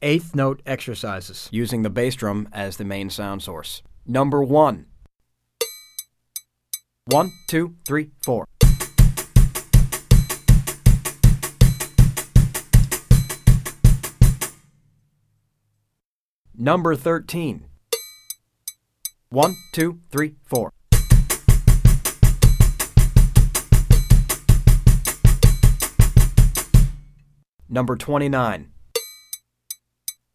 Eighth note exercises. using the bass drum as the main sound source. Number one. One, two, three, four. Number 13. One, two, three, four. Number 29.